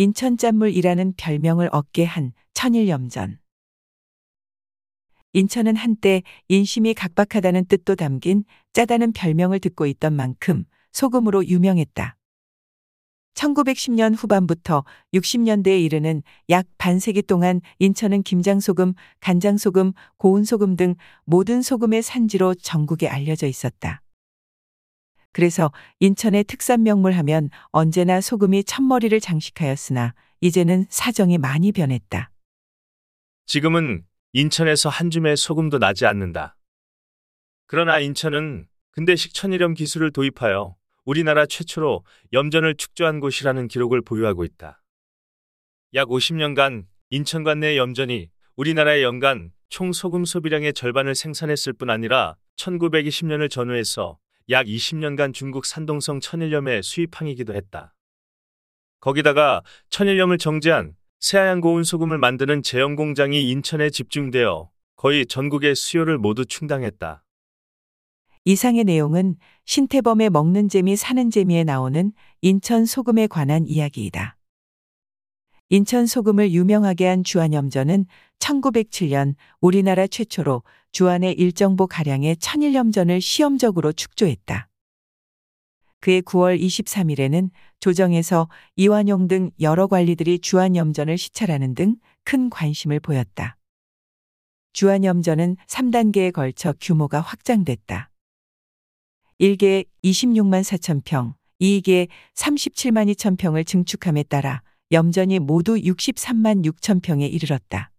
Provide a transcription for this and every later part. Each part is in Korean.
인천 짠물이라는 별명을 얻게 한 천일염전. 인천은 한때 인심이 각박하다는 뜻도 담긴 짜다는 별명을 듣고 있던 만큼 소금으로 유명했다. 1910년 후반부터 60년대에 이르는 약 반세기 동안 인천은 김장소금, 간장소금, 고운소금 등 모든 소금의 산지로 전국에 알려져 있었다. 그래서 인천의 특산 명물 하면 언제나 소금이 첫머리를 장식하였으나 이제는 사정이 많이 변했다. 지금은 인천에서 한 줌의 소금도 나지 않는다. 그러나 인천은 근대 식 천일염 기술을 도입하여 우리나라 최초로 염전을 축조한 곳이라는 기록을 보유하고 있다. 약 50년간 인천관 내 염전이 우리나라의 연간 총 소금 소비량의 절반을 생산했을 뿐 아니라 1920년을 전후해서 약 20년간 중국 산동성 천일염의 수입항이기도 했다. 거기다가 천일염을 정제한 새하얀 고운 소금을 만드는 제형 공장이 인천에 집중되어 거의 전국의 수요를 모두 충당했다. 이상의 내용은 신태범의 먹는 재미 사는 재미에 나오는 인천 소금에 관한 이야기이다. 인천 소금을 유명하게 한 주안염전은 1907년 우리나라 최초로 주안의 일정보 가량의 천일염전을 시험적으로 축조했다. 그해 9월 23일에는 조정에서 이완용 등 여러 관리들이 주안염전을 시찰하는 등 큰 관심을 보였다. 주안염전은 3단계에 걸쳐 규모가 확장됐다. 1개 26만 4천 평, 2개 37만 2천 평을 증축함에 따라 염전이 모두 63만 6천 평에 이르렀다.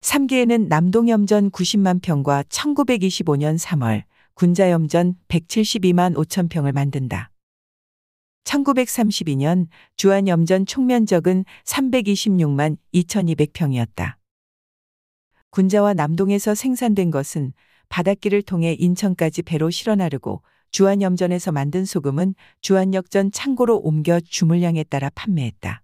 3개에는 남동염전 90만 평과 1925년 3월 군자염전 172만 5천 평을 만든다. 1932년 주안염전 총면적은 326만 2200평이었다. 군자와 남동에서 생산된 것은 바닷길을 통해 인천까지 배로 실어 나르고 주안염전에서 만든 소금은 주안역전 창고로 옮겨 주물량에 따라 판매했다.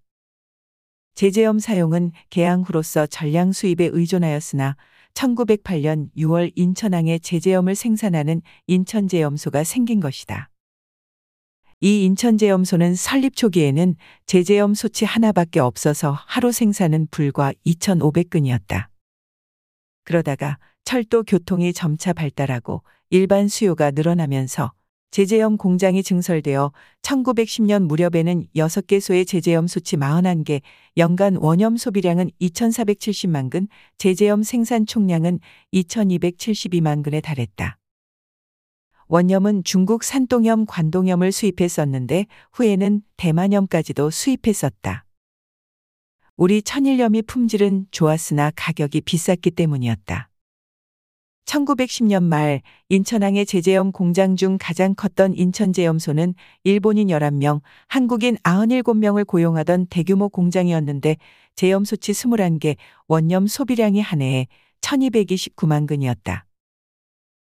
제재염 사용은 개항 후로서 전량 수입에 의존하였으나 1908년 6월 인천항에 제재염을 생산하는 인천제염소가 생긴 것이다. 이 인천제염소는 설립 초기에는 제재염 소치 하나밖에 없어서 하루 생산은 불과 2,500근이었다. 그러다가 철도 교통이 점차 발달하고 일반 수요가 늘어나면서 제재염 공장이 증설되어 1910년 무렵에는 6개소의 제재염 수치 41개, 연간 원염 소비량은 2,470만 근, 제재염 생산 총량은 2,272만 근에 달했다. 원염은 중국 산동염, 관동염을 수입했었는데 후에는 대만염까지도 수입했었다. 우리 천일염이 품질은 좋았으나 가격이 비쌌기 때문이었다. 1910년 말 인천항의 제재염 공장 중 가장 컸던 인천제염소는 일본인 11명, 한국인 97명을 고용하던 대규모 공장이었는데 제염 소치 21개, 원염 소비량이 한 해에 1229만 근이었다.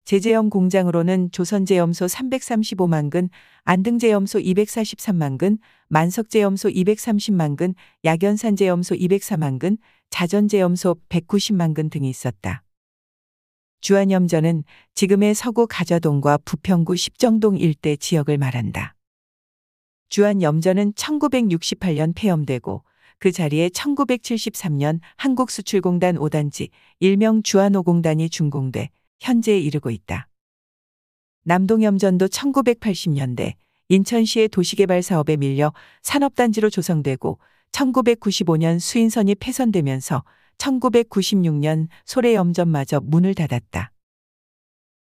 제재염 공장으로는 조선제염소 335만 근, 안등제염소 243만 근, 만석제염소 230만 근, 약연산제염소 204만 근, 자전제염소 190만 근 등이 있었다. 주안염전은 지금의 서구 가자동과 부평구 십정동 일대 지역을 말한다. 주안염전은 1968년 폐염되고 그 자리에 1973년 한국수출공단 5단지 일명 주안오공단이 준공돼 현재에 이르고 있다. 남동염전도 1980년대 인천시의 도시개발 사업에 밀려 산업단지로 조성되고 1995년 수인선이 폐선되면서 1996년 소래염전마저 문을 닫았다.